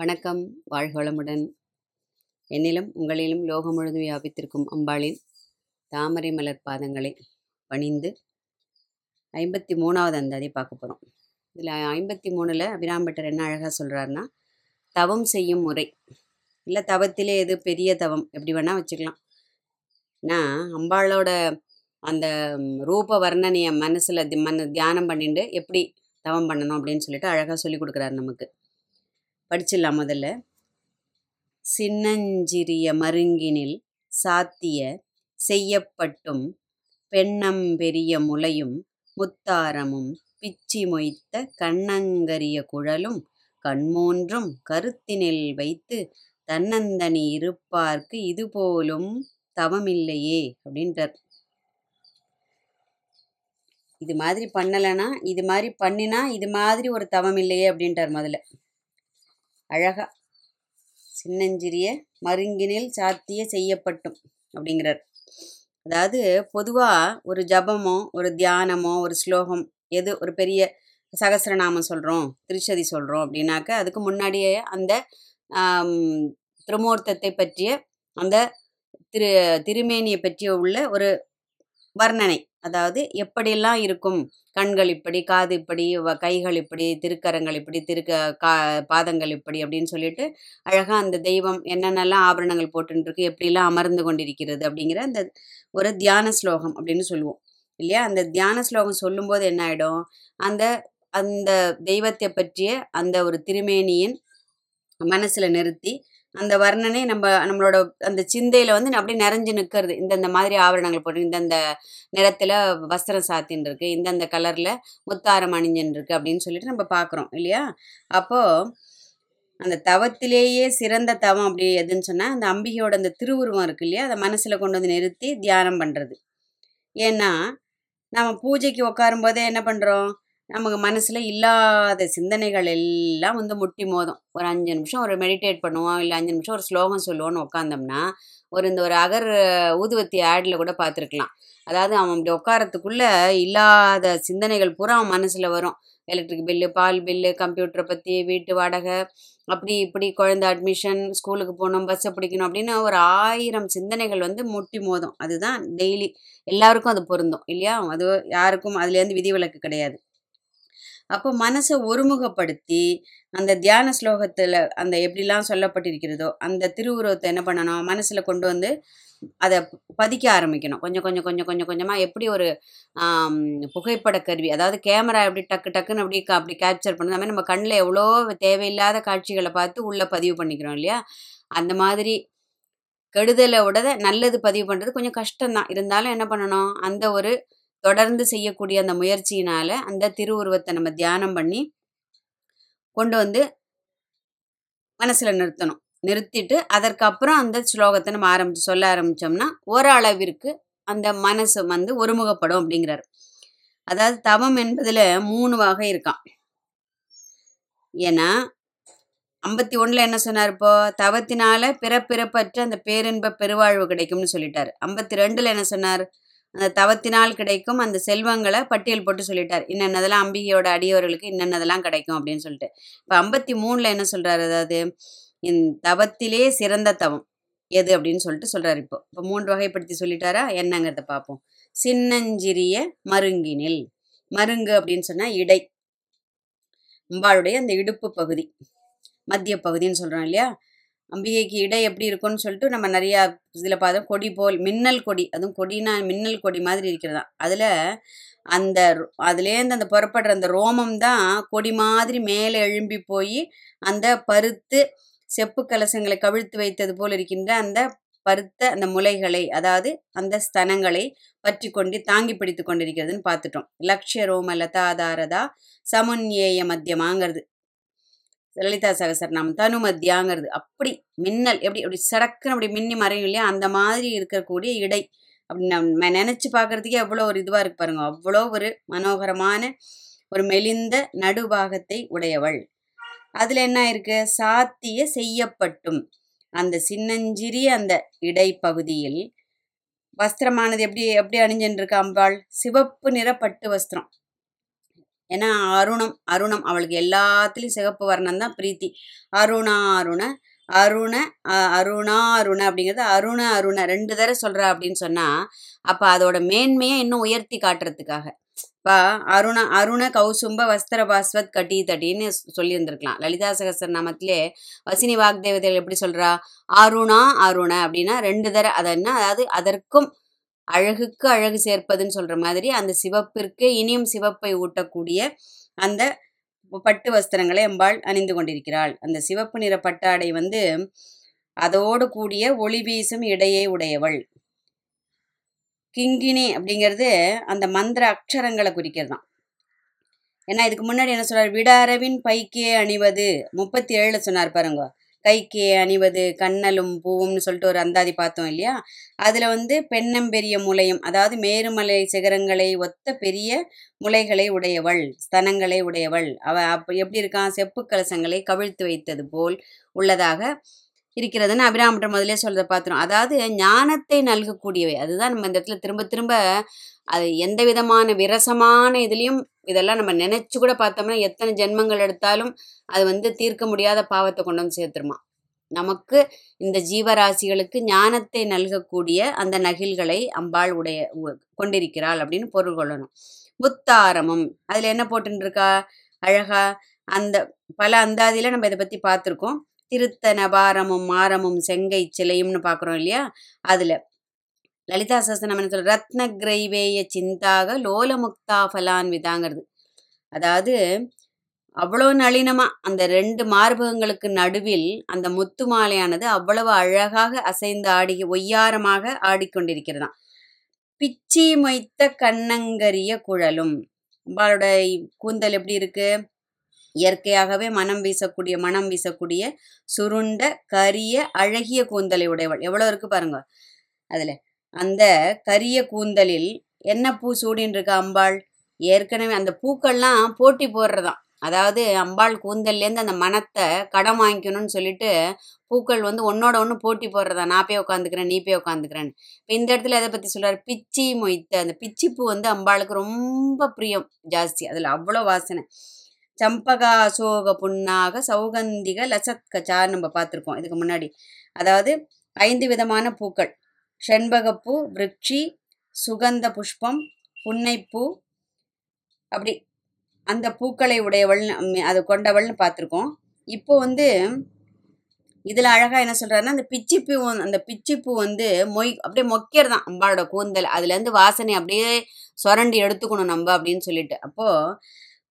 வணக்கம். வாழ்களமுடன். என்னிலும் உங்களிலும் லோகம் முழுதும் வியாபித்திருக்கும் அம்பாளின் தாமரை மலர் பாதங்களை பணிந்து ஐம்பத்தி மூணாவது அந்தாதி பார்க்க போகிறோம் இதில் ஐம்பத்தி மூணில் அபிராம்பட்டர் என்ன அழகாக சொல்கிறாருன்னா தவம் செய்யும் முறை. இல்லை தவத்திலே எது பெரிய தவம்? எப்படி வேணால் வச்சுக்கலாம். நான் அம்பாளோட அந்த ரூப வர்ணனையை மனசில் மன தியானம் பண்ணிட்டு எப்படி தவம் பண்ணணும் அப்படின்னு சொல்லிட்டு அழகாக சொல்லி கொடுக்குறாரு நமக்கு. படிச்சிடலாம் முதல்ல. சின்னஞ்சிறிய மருங்கினில் சாத்திய செய்யப்பட்டும் பெண்ணம் பெரிய முலையும் முத்தாரமும் பிச்சி மொய்த்த கண்ணங்கரிய குழலும் கண்மூன்றும் கருத்தினில் வைத்து தன்னந்தனி இருப்பார்க்கு இதுபோலும் தவமில்லையே அப்படின்றார். இது மாதிரி பண்ணலைன்னா இது மாதிரி பண்ணினா இது மாதிரி ஒரு தவம் இல்லையே அப்படின்ட்டார் முதல்ல. அழகா சின்னஞ்சிறிய மருங்கினில் சாத்திய செய்யப்பட்டும் அப்படிங்கிறார். அதாவது பொதுவாக ஒரு ஜபமோ ஒரு தியானமோ ஒரு ஸ்லோகம் எது ஒரு பெரிய சகசிரநாமம் சொல்கிறோம் திருச்சதி சொல்கிறோம் அப்படின்னாக்க அதுக்கு முன்னாடியே அந்த திருமூர்த்தத்தை பற்றிய அந்த திரு திருமேனியை பற்றிய உள்ள ஒரு வர்ணனை. அதாவது எப்படியெல்லாம் இருக்கும்? கண்கள் இப்படி காது இப்படி வ- கைகள் இப்படி திருக்கரங்கள் இப்படி திருக்க கா பாதங்கள் இப்படி அப்படின்னு சொல்லிட்டு அழகாக அந்த தெய்வம் என்னென்னலாம் ஆபரணங்கள் போட்டுருக்கு எப்படிலாம் அமர்ந்து கொண்டிருக்கிறது அப்படிங்கிற அந்த ஒரு தியான ஸ்லோகம் அப்படின்னு சொல்லுவோம். இல்லையா? அந்த தியான ஸ்லோகம் சொல்லும்போது என்ன ஆகிடும் அந்த அந்த தெய்வத்தை பற்றிய அந்த ஒரு திருமேனியின் மனசில் நிறுத்தி அந்த வர்ணனை நம்ம நம்மளோட அந்த சிந்தையில் வந்து அப்படியே நிறைஞ்சு நிற்கிறது இந்தந்த மாதிரி ஆவரணங்கள் போட்டு இந்தந்த நிறத்தில் வஸ்திரம் சாத்தின்னு இருக்கு இந்தந்த கலரில் முத்தாரம் அணிஞ்சுன்னு இருக்கு அப்படின்னு சொல்லிட்டு நம்ம பார்க்குறோம் இல்லையா? அப்போது அந்த தவத்திலேயே சிறந்த தவம் அப்படி எதுன்னு சொன்னால் அந்த அம்பிகையோட அந்த திருவுருவம் இருக்கு இல்லையா? அதை மனசில் கொண்டு வந்து நிறுத்தி தியானம் பண்ணுறது ஏன்னா நம்ம பூஜைக்கு உட்காரும்போதே என்ன பண்ணுறோம் நமக்கு மனசில் இல்லாத சிந்தனைகள் எல்லாம் வந்து முட்டி மோதும். ஒரு அஞ்சு நிமிஷம் ஒரு மெடிடேட் பண்ணுவோம் இல்லை அஞ்சு நிமிஷம் ஒரு ஸ்லோகம் சொல்லுவோம்னு உட்காந்தோம்னா ஒரு இந்த ஒரு அகர் ஊதுவத்தி ஆடில் கூட பார்த்துருக்கலாம். அதாவது அவன் அப்படி உட்காரத்துக்குள்ளே இல்லாத சிந்தனைகள் பூரா அவன் மனசில் வரும். எலக்ட்ரிக் பில்லு பால் பில்லு கம்ப்யூட்டரை பற்றி வீட்டு வாடகை அப்படி இப்படி குழந்தை அட்மிஷன் ஸ்கூலுக்கு போகணும் பஸ்ஸை பிடிக்கணும் அப்படின்னு ஒரு ஆயிரம் சிந்தனைகள் வந்து முட்டி மோதும். அதுதான் டெய்லி எல்லாருக்கும் அது பொருந்தும் இல்லையா? அது யாருக்கும் அதுலேருந்து விதிவிலக்கு கிடையாது. அப்போ மனசை ஒருமுகப்படுத்தி அந்த தியான ஸ்லோகத்தில் அந்த எப்படிலாம் சொல்லப்பட்டிருக்கிறதோ அந்த திருவுருவத்தை என்ன பண்ணணும்? மனசில் கொண்டு வந்து அதை பதிக்க ஆரம்பிக்கணும். கொஞ்சம் கொஞ்சம் கொஞ்சம் கொஞ்சம் கொஞ்சமாக எப்படி ஒரு புகைப்பட கருவி அதாவது கேமரா எப்படி டக்கு டக்குன்னு அப்படி அப்படி கேப்சர் பண்ணுது அது மாதிரி நம்ம கண்ணில் எவ்வளோ தேவையில்லாத காட்சிகளை பார்த்து உள்ளே பதிவு பண்ணிக்கிறோம் இல்லையா? அந்த மாதிரி கெடுதலை விட நல்லது பதிவு பண்ணுறது கொஞ்சம் கஷ்டம்தான். இருந்தாலும் என்ன பண்ணணும்? அந்த ஒரு தொடர்ந்து செய்யக்கூடிய அந்த முயற்சியினால அந்த திருவுருவத்தை நம்ம தியானம் பண்ணி கொண்டு வந்து மனசில் நிறுத்தணும். நிறுத்திட்டு அதற்கப்புறம் அந்த ஸ்லோகத்தை நம்ம ஆரம்பித்து சொல்ல ஆரம்பித்தோம்னா ஓரளவிற்கு அந்த மனசு வந்து ஒருமுகப்படும் அப்படிங்கிறார். அதாவது தவம் என்பதில் மூணு வகை இருக்கான் ஏன்னா ஐம்பத்தி ஒன்றில் என்ன சொன்னார் இப்போ? தவத்தினால பிறப்பிறப்பற்ற அந்த பேரின்ப பெருவாழ்வு கிடைக்கும்னு சொல்லிட்டாரு. ஐம்பத்தி ரெண்டில் என்ன சொன்னார்? அந்த தவத்தினால் கிடைக்கும் அந்த செல்வங்களை பட்டியல் போட்டு சொல்லிட்டார். இன்னென்னதெல்லாம் அம்பிகையோட அடியவர்களுக்கு இன்னென்னதெல்லாம் கிடைக்கும் அப்படின்னு சொல்லிட்டு. இப்போ ஐம்பத்தி மூணில் என்ன சொல்கிறாரு அதாவது இந்த தவத்திலே சிறந்த தவம் எது? அப்படின்னு சொல்லிட்டு சொல்கிறார் இப்போ. இப்போ மூன்று வகைப்படுத்தி சொல்லிட்டாரா? என்னங்கிறத பார்ப்போம். சின்னஞ்சிறிய மருங்கினில். மருங்கு அப்படின்னு சொன்னால் இடை. அம்பாளுடைய அந்த இடுப்பு பகுதி மத்திய பகுதின்னு சொல்கிறோம் இல்லையா? அம்பிகைக்கு இடை எப்படி இருக்கும்னு சொல்லிட்டு நம்ம நிறையா இதில் பார்த்தோம். கொடி போல் மின்னல் கொடி. அதுவும் கொடினா மின்னல் கொடி மாதிரி இருக்கிறதா. அதில் அந்த ரோ- அதுலேருந்து அந்த புறப்படுற அந்த ரோமம் தான் கொடி மாதிரி மேலே எழும்பி போய் அந்த பருத்து செப்பு கலசங்களை கவிழ்த்து வைத்தது போல் இருக்கின்ற அந்த பருத்த அந்த முலைகளை அதாவது அந்த ஸ்தனங்களை பற்றி கொண்டு தாங்கி பிடித்து கொண்டிருக்கிறதுன்னு பார்த்துட்டோம். லக்ஷ்ய ரோம லதாதாரதா சமுன்யேய மத்தியமாங்கிறது. லலிதா சகசரநாமம் தனு மத்தியாங்கிறது அப்படி மின்னல் எப்படி அப்படி சடக்குன்னு அப்படி மின்னி மறையும் இல்லையா? அந்த மாதிரி இருக்கக்கூடிய இடை. அப்படி நம்ம நினச்சி பார்க்கறதுக்கே அவ்வளோ ஒரு இதுவாக இருக்கு பாருங்க. அவ்வளோ ஒரு மனோகரமான ஒரு மெலிந்த நடுபாகத்தை உடையவள். அதில் என்ன இருக்கு? சாத்திய செய்யப்பட்டும். அந்த சின்னஞ்சிறிய அந்த இடைப்பகுதியில் வஸ்திரமானது எப்படி எப்படி அணிஞ்சுன்னு இருக்கு அம்பாள் சிவப்பு நிற பட்டு வஸ்திரம். ஏன்னா அருணம் அருணம் அவளுக்கு எல்லாத்துலேயும் சிகப்பு வர்ணம் தான் பிரீத்தி. அருணா அருண அருண அ- அருணா அருண அப்படிங்கிறது அருண அருண ரெண்டு தடவை சொல்கிறா அப்படின்னு சொன்னால் அப்போ அதோட மேன்மையை இன்னும் உயர்த்தி காட்டுறதுக்காக. இப்போ அருண அருண கௌசும்ப வஸ்திர பாஸ்வத் கட்டி தட்டின்னு சொல்லியிருந்திருக்கலாம் லலிதா சகஸ்ரநாமத்திலே வசினி வாக்தேவதைகள் எப்படி சொல்கிறா அருணா அருண அப்படின்னா ரெண்டு தர அதை என்ன? அதாவது அதற்கும் அழகுக்கு அழகு சேர்ப்பதுன்னு சொல்கிற மாதிரி அந்த சிவப்பிற்கு இனியும் சிவப்பை ஊட்டக்கூடிய அந்த பட்டு வஸ்திரங்களை அம்பாள் அணிந்து கொண்டிருக்கிறாள். அந்த சிவப்பு நிற பட்டாடை வந்து அதோடு கூடிய ஒளி வீசும் இடையே உடையவள். கிங்கினி அப்படிங்கிறது அந்த மந்திர அக்ஷரங்களை குறிக்கிறது தான் ஏன்னா இதுக்கு முன்னாடி என்ன சொல்றார் விடாரவின் பைக்கே அணிவது. முப்பத்தி ஏழுல சொன்னார் பாருங்க. கைக்கு அணிவது கண்ணலும் பூவும்னு சொல்லிட்டு ஒரு அந்தாதி பார்த்தோம் இல்லையா? அதில் வந்து பெண்ணம்பெரிய முலையும் அதாவது மேருமலை சிகரங்களை ஒத்த பெரிய முலைகளை உடையவள் ஸ்தனங்களை உடையவள். அவ அப்ப எப்படி இருக்கான்? செப்பு கலசங்களை கவிழ்த்து வைத்தது போல் உள்ளதாக இருக்கிறதுன்னு அபிராமட்டர் முதலே சொல்றத பார்த்துரும் அதாவது ஞானத்தை நல்கக்கூடியவை. அதுதான் நம்ம இந்த இடத்துல திரும்ப திரும்ப அது எந்த விதமான விரசமான இதுலேயும் இதெல்லாம் நம்ம நினைச்சு கூட பார்த்தோம்னா எத்தனை ஜென்மங்கள் எடுத்தாலும் அது வந்து தீர்க்க முடியாத பாவத்தை கொண்டு வந்து சேர்த்துருமா. நமக்கு இந்த ஜீவராசிகளுக்கு ஞானத்தை நல்கக்கூடிய அந்த நகில்களை அம்பாள் உடைய உ- கொண்டிருக்கிறாள் அப்படின்னு பொருள் கொள்ளணும். முத்தாரமும் அதில் என்ன போட்டுன்னு இருக்கா? அழகா அந்த பல அந்தாதியில் நம்ம இதை பற்றி பார்த்துருக்கோம். திருத்த நபாரமும் மாரமும் செங்கை சிலையும்னு பார்க்குறோம் இல்லையா? அதில். லலிதா சஸ்திரம் என்ன சொல்ற? ரத்ன கிரைவேய சிந்தாக லோலமுக்தா ஃபலான்விதாங்கிறது அதாவது அவ்வளோ நளினமா அந்த ரெண்டு மார்பகங்களுக்கு நடுவில் அந்த முத்து மாலையானது அவ்வளவு அழகாக அசைந்து ஆடி ஒய்யாரமாக ஆடிக்கொண்டிருக்கிறதாம். பிச்சி மொய்த்த கண்ணங்கரிய குழலும். அம்பாளோட கூந்தல் எப்படி இருக்கு? இயற்கையாகவே மனம் வீசக்கூடிய மனம் வீசக்கூடிய சுருண்ட கரிய அழகிய கூந்தலை உடையவள். எவ்வளோ இருக்கு பாருங்க. அதில் அந்த கரிய கூந்தலில் என்ன பூ சூடின்னு இருக்கு அம்பாள்? ஏற்கனவே அந்த பூக்கள்லாம் போட்டி போடுறதாம். அதாவது அம்பாள் கூந்தல்லேருந்து அந்த மனத்தை கடன் வாங்கிக்கணும்னு சொல்லிட்டு பூக்கள் வந்து ஒன்னோட ஒன்று போட்டி போடுறதா. நான் போய் உட்காந்துக்கிறேன் நீ போய் உட்காந்துக்கிறேன்னு இப்போ இந்த இடத்துல எதை பற்றி சொல்கிறார் பிச்சி மொய்த்த அந்த பிச்சி பூ வந்து அம்பாளுக்கு ரொம்ப பிரியம் ஜாஸ்தி. அதில் அவ்வளோ வாசனை. சம்பகா அசோக புண்ணாக சௌகந்திக லசத்கச்சார் நம்ம பார்த்துருக்கோம் இதுக்கு முன்னாடி. அதாவது ஐந்து விதமான பூக்கள். செண்பகப்பூ விருட்சி சுகந்த புஷ்பம் புன்னைப்பூ. அப்படி அந்த பூக்களை உடையவள் அது கொண்டவள்னு பார்த்துருக்கோம். இப்போ வந்து இதில் அழகாக என்ன சொல்கிறாருன்னா அந்த பிச்சிப்பூ வந்து- அந்த பிச்சிப்பூ வந்து மொய் அப்படியே மொக்கிறதான் அம்பாளோட கூந்தல். அதுலேருந்து வாசனை அப்படியே சுரண்டி எடுத்துக்கணும் நம்ம அப்படின்னு சொல்லிட்டு. அப்போது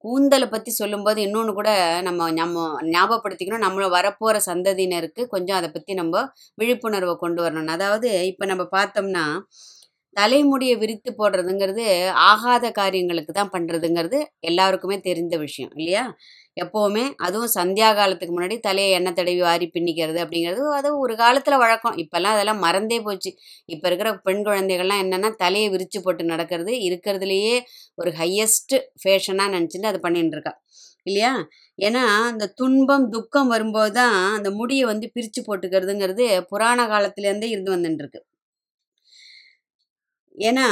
கூந்தலை பற்றி சொல்லும்போது இன்னொன்று கூட நம்ம நம்ம ஞாபகப்படுத்திக்கணும். நம்மள வரப்போகிற சந்ததியினருக்கு கொஞ்சம் அதை பற்றி நம்ம விழிப்புணர்வை கொண்டு வரணும். அதாவது இப்போ நம்ம பார்த்தோம்னா தலைமுடியை விரித்து போடுறதுங்கிறது ஆகாத காரியங்களுக்கு தான் பண்ணுறதுங்கிறது எல்லாருக்குமே தெரிந்த விஷயம் இல்லையா? எப்போவுமே அதுவும் சந்தியா காலத்துக்கு முன்னாடி தலையை எண்ணெய் தடவி வாரி பின்னிக்கிறது அப்படிங்கிறது அது ஒரு காலத்தில் வழக்கம். இப்போல்லாம் அதெல்லாம் மறந்தே போச்சு. இப்போ இருக்கிற பெண் குழந்தைகள்லாம் என்னென்னா தலையை விரித்து போட்டு நடக்கிறது இருக்கிறதுலையே ஒரு ஹையஸ்ட் ஃபேஷனாக நினச்சிட்டு அதை பண்ணிட்டு இருக்கா. இல்லையா? ஏன்னா அந்த துன்பம் துக்கம் வரும்போது தான் அந்த முடியை வந்து பிரித்து போட்டுக்கிறதுங்கிறது புராண காலத்துலேருந்தே இருந்து வந்துட்டுருக்கு ஏன்னா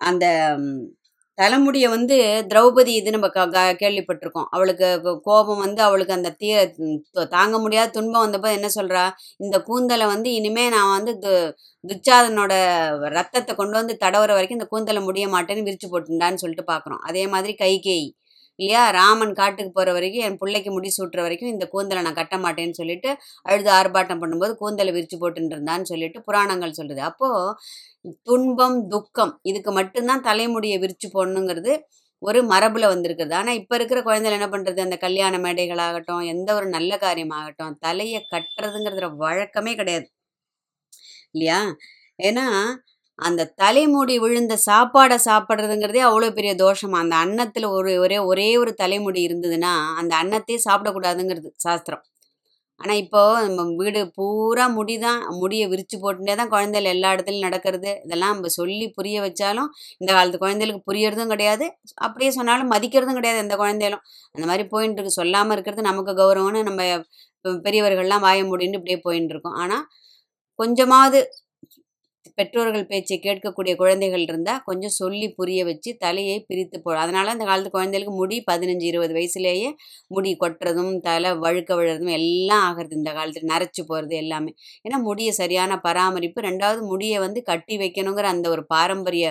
அந்த தலைமுடியை வந்து திரௌபதி இது நம்ம க- க- கேள்விப்பட்டிருக்கோம். அவளுக்கு கோபம் வந்து அவளுக்கு அந்த தீ தாங்க முடியாத துன்பம் வந்தப்போ என்ன சொல்கிறா இந்த கூந்தலை வந்து இனிமே நான் வந்து து துச்சாதனோட ரத்தத்தை கொண்டு வந்து தடவுற வரைக்கும் இந்த கூந்தலை முடிய மாட்டேன்னு விரிச்சு போட்டுண்டான்னு சொல்லிட்டு பார்க்குறோம் அதே மாதிரி கைகேயி. இல்லையா ராமன் காட்டுக்கு போகிற வரைக்கும் என் பிள்ளைக்கு முடி சூட்டுற வரைக்கும் இந்த கூந்தலை நான் கட்ட மாட்டேன்னு சொல்லிட்டு அழுது ஆர்ப்பாட்டம் பண்ணும்போது கூந்தலை விரிச்சு போட்டுட்டு இருந்தான்னு சொல்லிட்டு புராணங்கள் சொல்லுது. அப்போது துன்பம் துக்கம் இதுக்கு மட்டும்தான் தலைமுடியை விரிச்சு போடணுங்கிறது ஒரு மரபில் வந்திருக்குது. ஆனால் இப்போ இருக்கிற குழந்தைகள் என்ன பண்ணுறது அந்த கல்யாண மேடைகளாகட்டும் எந்த ஒரு நல்ல காரியமாகட்டும் தலையை கட்டுறதுங்கிறதுல வழக்கமே கிடையாது. இல்லையா? ஏன்னா அந்த தலைமுடி விழுந்த சாப்பாடை சாப்பிட்றதுங்கிறதே அவ்வளோ பெரிய தோஷமா? அந்த அன்னத்தில் ஒரு ஒரே ஒரே ஒரு தலைமுடி இருந்ததுன்னா அந்த அன்னத்தையே சாப்பிடக்கூடாதுங்கிறது சாஸ்திரம். ஆனால் இப்போ நம்ம வீடு பூரா முடி தான் முடியை விரித்து போட்டுட்டே தான் குழந்தைகள் எல்லா இடத்துலையும் நடக்கிறது. இதெல்லாம் நம்ம சொல்லி புரிய வச்சாலும் இந்த காலத்து குழந்தைகளுக்கு புரியறதும் கிடையாது. அப்படியே சொன்னாலும் மதிக்கிறதும் கிடையாது எந்த குழந்தைகளும். அந்த மாதிரி போயின்னு இருக்கு. சொல்லாமல் இருக்கிறது நமக்கு கௌரவம்னு நம்ம பெரியவர்கள்லாம் வாய முடின்னு இப்படியே போயின்னு இருக்கோம். ஆனால் கொஞ்சமாவது பெற்றோர்கள் பேச்சை கேட்கக்கூடிய குழந்தைகள் இருந்தால் கொஞ்சம் சொல்லி புரிய வச்சு தலையை பிரித்து போ அதனால் அந்த காலத்து குழந்தைகளுக்கு முடி பதினஞ்சு இருபது வயசுலேயே முடி கொட்டுறதும் தலை வழுக்க விழுறதும் எல்லாம் ஆகிறது இந்த காலத்தில் நரைச்சி போகிறது எல்லாமே. ஏன்னா முடியை சரியான பராமரிப்பு ரெண்டாவது முடியை வந்து கட்டி வைக்கணுங்கிற அந்த ஒரு பாரம்பரிய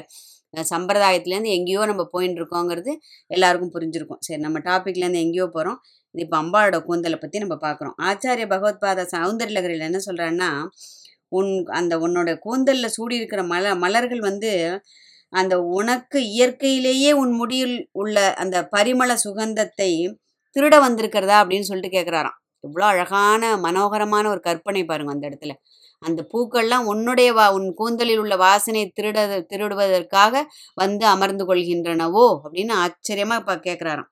சம்பிரதாயத்துலேருந்து எங்கேயோ நம்ம போயின்னு இருக்கோங்கிறது எல்லாருக்கும் புரிஞ்சிருக்கும். சரி நம்ம டாப்பிக்லேருந்து எங்கேயோ போகிறோம் இது இப்போ அம்பாளோட கூந்தலை பற்றி நம்ம பார்க்குறோம் ஆச்சாரிய பகவத்பாத சௌந்தர்யலகரியில் என்ன சொல்கிறான்னா உன் அந்த உன்னோட கூந்தலில் சூடி இருக்கிற மல மலர்கள் வந்து அந்த உனக்கு இயற்கையிலேயே உன் முடியில் உள்ள அந்த பரிமள சுகந்தத்தை திருட வந்திருக்கிறதா அப்படின்னு சொல்லிட்டு கேட்குறாராம் இவ்வளோ அழகான மனோகரமான ஒரு கற்பனை பாருங்க அந்த இடத்துல. அந்த பூக்கள்லாம் உன்னுடைய வா உன் கூந்தலில் உள்ள வாசனை திருட திருடுவதற்காக வந்து அமர்ந்து கொள்கின்றனவோ அப்படின்னு ஆச்சரியமா இப்போ கேட்குறாராம்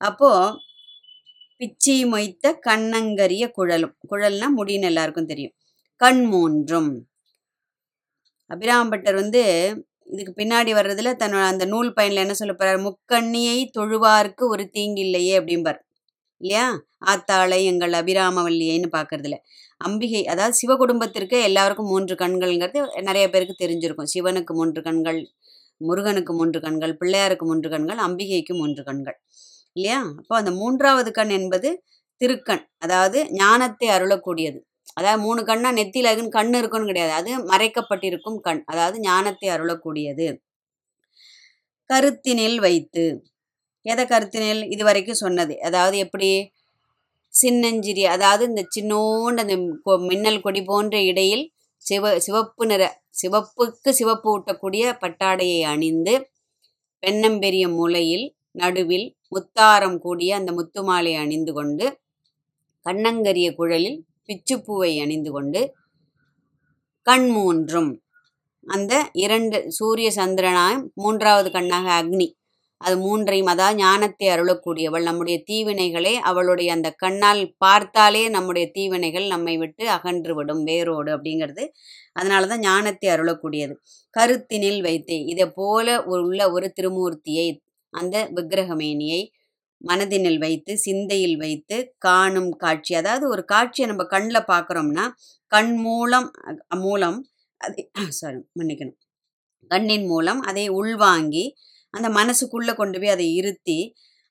அப்போ பிச்சி மொய்த்த கண்ணங்கரிய குழலும் குழல்னா முடின்னு எல்லாருக்கும் தெரியும். கண் மூன்றும். அபிராம்பட்டர் வந்து இதுக்கு பின்னாடி வர்றதுல தன்னோட அந்த நூல் பயனில் என்ன சொல்ல போறார்? முக்கண்ணியை தொழுவார்க்கு ஒரு தீங்கில்லையே அப்படிம்பார். இல்லையா? ஆத்தாளை எங்கள் அபிராமவல்லியைன்னு பார்க்கறதுல அம்பிகை அதாவது சிவ குடும்பத்திற்கு எல்லாருக்கும் மூன்று கண்கள்ங்கிறது நிறைய பேருக்கு தெரிஞ்சிருக்கும். சிவனுக்கு மூன்று கண்கள் முருகனுக்கு மூன்று கண்கள் பிள்ளையாருக்கு மூன்று கண்கள் அம்பிகைக்கு மூன்று கண்கள். இல்லையா? அப்போ அந்த மூன்றாவது கண் என்பது திருக்கண் அதாவது ஞானத்தை அருளக்கூடியது. அதாவது மூணு கண்ணா நெத்தியில் இருக்குன்னு கண் இருக்குன்னு கிடையாது. அது மறைக்கப்பட்டிருக்கும் கண். அதாவது ஞானத்தை அருளக்கூடியது. கருத்தினில் வைத்து. எதை கருத்தினில்? இது வரைக்கும் சொன்னது. அதாவது எப்படி? சின்னஞ்சிறி அதாவது இந்த சின்னோண்டு அந்த கொ- மின்னல் கொடி போன்ற இடையில் சிவ சிவப்பு நிற சிவப்புக்கு சிவப்பு ஊட்டக்கூடிய பட்டாடையை அணிந்து பெண்ணம்பெரிய முலையில் நடுவில் முத்தாரம் கூடிய அந்த முத்துமாலை அணிந்து கொண்டு கண்ணங்கரிய குழலில் பிச்சுப்பூவை அணிந்து கொண்டு கண் மூன்றும். அந்த இரண்டு சூரிய சந்திரனாய் மூன்றாவது கண்ணாக அக்னி. அது மூன்றையும் அதாவது ஞானத்தை அருளக்கூடியவள். நம்முடைய தீவினைகளை அவளுடைய அந்த கண்ணால் பார்த்தாலே நம்முடைய தீவினைகள் நம்மை விட்டு அகன்றுவிடும் வேரோடு அப்படிங்கிறது. அதனால தான் ஞானத்தை அருளக்கூடியது. கருத்தினில் வைத்தே. இதை போல உள்ள ஒரு திருமூர்த்தியை அந்த விக்கிரகமேனியை மனதினில் வைத்து சிந்தையில் வைத்து காணும் காட்சி. அதாவது ஒரு காட்சியை நம்ம கண்ணில் பார்க்குறோம்னா கண் மூலம் மூலம் அதை சாரி மன்னிக்கணும். கண்ணின் மூலம் அதை உள்வாங்கி அந்த மனசுக்குள்ளே கொண்டு போய் அதை இருத்தி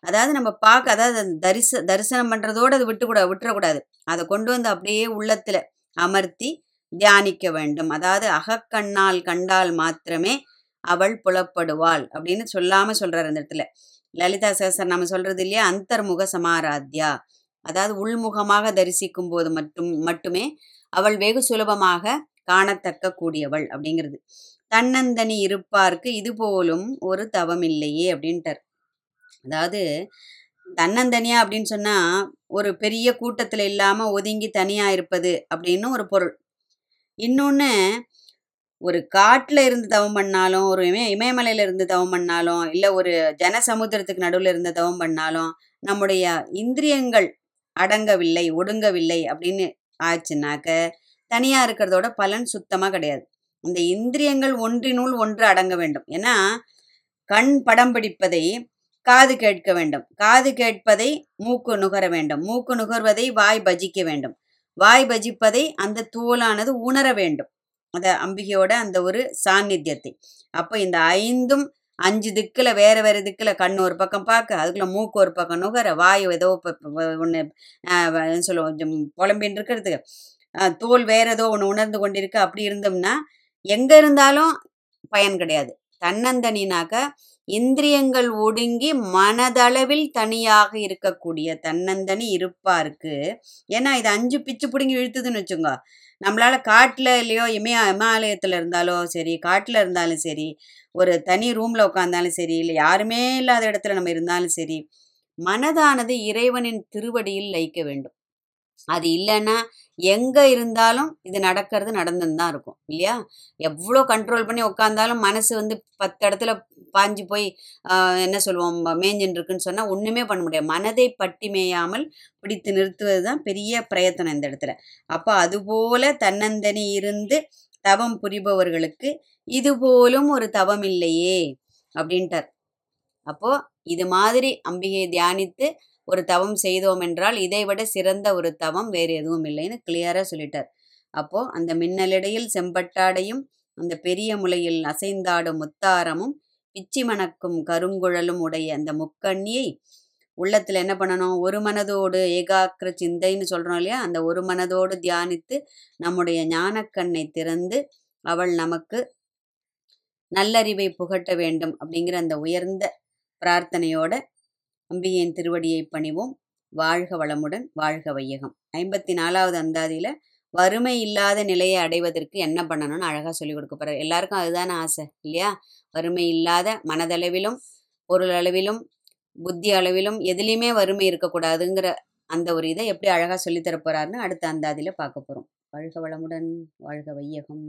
அதாவது நம்ம பார்க்க அதாவது தரிச தரிசனம் பண்ணுறதோடு அது விட்டுக்கூட விட்டுறக்கூடாது. அதை கொண்டு வந்து அப்படியே உள்ளத்தில் அமர்த்தி தியானிக்க வேண்டும். அதாவது அகக்கண்ணால் கண்டால் மாத்திரமே அவள் புலப்படுவாள் அப்படின்னு சொல்லாமல் சொல்கிறார் அந்த இடத்துல. லலிதா சேசர் நம்ம சொல்கிறது இல்லையா? அந்தர்முக சமாராத்யா. அதாவது உள்முகமாக தரிசிக்கும் போது மட்டும் மட்டுமே அவள் வெகு சுலபமாக காணத்தக்க கூடியவள் அப்படிங்கிறது. தன்னந்தனி இருப்பார்க்கு இது போலும் ஒரு தவம் இல்லையே அப்படின்ட்டார். அதாவது தன்னந்தனியா அப்படின்னு சொன்னா ஒரு பெரிய கூட்டத்துல இல்லாம ஒதுங்கி தனியா இருப்பது அப்படின்னு ஒரு பொருள். இன்னொன்று ஒரு காட்டில் இருந்து தவம் பண்ணாலும் ஒரு இமய இமயமலையில் இருந்து தவம் பண்ணாலும் இல்லை ஒரு ஜனசமுத்திரத்துக்கு நடுவில் இருந்து தவம் பண்ணாலும் நம்முடைய இந்திரியங்கள் அடங்கவில்லை ஒடுங்கவில்லை அப்படின்னு ஆச்சுனாக்க தனியாக இருக்கிறதோட பலன் சுத்தமாக கிடையாது. அந்த இந்திரியங்கள் ஒன்றினுள் ஒன்று அடங்க வேண்டும். ஏன்னா கண் படம் பிடிப்பதை காது கேட்க வேண்டும். காது கேட்பதை மூக்கு நுகர வேண்டும். மூக்கு நுகர்வதை வாய் பஜிக்க வேண்டும். வாய் பஜிப்பதை அந்த தோலானது உணர வேண்டும். அந்த அம்பிகையோட அந்த ஒரு சாநித்தியத்தை. அப்போ இந்த ஐந்தும் அஞ்சு திக்கில் வேறு வேறு திக்கில் கண் ஒரு பக்கம் பார்க்க அதுக்குள்ள மூக்கு ஒரு பக்கம் நுகர வாய் ஏதோ ஒன்று சொல்லுவோம் கொஞ்சம் புலம்பின்னு இருக்கிறதுக்கு. தோல் வேற ஏதோ ஒன்று உணர்ந்து கொண்டிருக்கு. அப்படி இருந்தோம்னா எங்கே இருந்தாலும் பயன் கிடையாது. தன்னந்தனினாக்க இந்திரியங்கள் ஒடுங்கி மனதளவில் தனியாக இருக்கக்கூடிய தன்னந்தனி இருப்பாருக்கு ஏன்னா இது அஞ்சு பிச்சு பிடுங்கி இழுத்துதுன்னு வச்சுங்க நம்மளால காட்டில் இல்லையோ இமய இமாலயத்தில் இருந்தாலோ சரி காட்டில் இருந்தாலும் சரி ஒரு தனி ரூமில் உட்காந்தாலும் சரி இல்லை யாருமே இல்லாத இடத்துல நம்ம இருந்தாலும் சரி மனதானது இறைவனின் திருவடியில் லைக்க வேண்டும். அது இல்லைன்னா எங்கே இருந்தாலும் இது நடக்கிறது நடந்துன்னு தான் இருக்கும் இல்லையா? எவ்வளோ கண்ட்ரோல் பண்ணி உட்காந்தாலும் மனசு வந்து பத்து இடத்துல பாஞ்சு போய் என்ன சொல்லுவோம் மேஞ்சின்னு இருக்குன்னு சொன்னால் ஒன்றுமே பண்ண முடியாது. மனதை பட்டி மேயாமல் பிடித்து நிறுத்துவது தான் பெரிய பிரயத்தனம் இந்த இடத்துல. அப்போ அதுபோல தன்னந்தனி இருந்து தவம் புரிபவர்களுக்கு இது போலும் ஒரு தவம் இல்லையே அப்படின்ட்டார். அப்போ இது மாதிரி அம்பிகையை தியானித்து ஒரு தவம் செய்தோம் என்றால் இதைவிட சிறந்த ஒரு தவம் வேறு எதுவும் இல்லைன்னு கிளியராக சொல்லிட்டார். அப்போது அந்த மின்னலிடையில் செம்பட்டாடையும் அந்த பெரிய முலையில் அசைந்தாடும் முத்தாரமும் பிச்சி மணக்கும் கருங்குழலும் உடைய அந்த முக்கண்ணியை உள்ளத்தில் என்ன பண்ணணும்? ஒரு மனதோடு ஏகாக்கிர சிந்தைன்னு சொல்கிறோம் இல்லையா? அந்த ஒரு மனதோடு தியானித்து நம்முடைய ஞானக்கண்ணை திறந்து அவள் நமக்கு நல்லறிவை புகட்ட வேண்டும் அப்படிங்கிற அந்த உயர்ந்த பிரார்த்தனையோட அம்பிகையின் திருவடியை பணிவோம். வாழ்க வளமுடன் வாழ்க வையகம். ஐம்பத்தி நாலாவது அந்தாதியில் வறுமை இல்லாத நிலையை அடைவதற்கு என்ன பண்ணணும்னு அழகாக சொல்லி கொடுக்க போகிறார் எல்லாருக்கும் அதுதானே ஆசை இல்லையா? வறுமை இல்லாத மனதளவிலும் பொருள் அளவிலும் புத்தி அளவிலும் எதுலேயுமே வறுமை இருக்கக்கூடாதுங்கிற அந்த ஒரு இதை எப்படி அழகாக சொல்லித்தர போகிறாருன்னு அடுத்த அந்தாதியில் பார்க்க போகிறோம் வாழ்க வளமுடன் வாழ்க வையகம்.